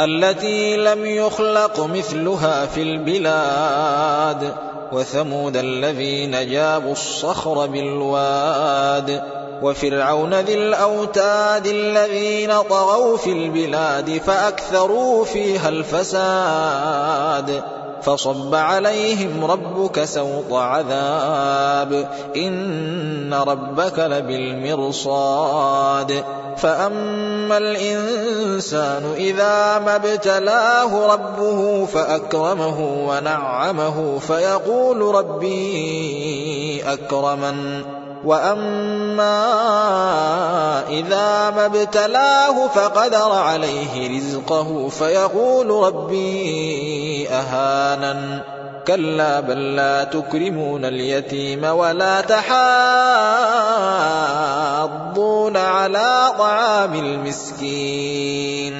التي لم يخلق مثلها في البلاد وثمود الذين جابوا الصخر بالواد وفرعون ذي الأوتاد الذين طغوا في البلاد فأكثروا فيها الفساد. فصب عليهم ربك سوط عذاب إن ربك لبالمرصاد فأما الإنسان إذا ما ابتلاه ربه فأكرمه ونعمه فيقول ربي أكرمن واما اذا ما ابتلاه فقدر عليه رزقه فيقول ربي اهانن كلا بل لا تكرمون اليتيم ولا تحاضون على طعام المسكين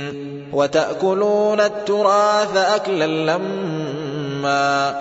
وتاكلون التراث اكلا لما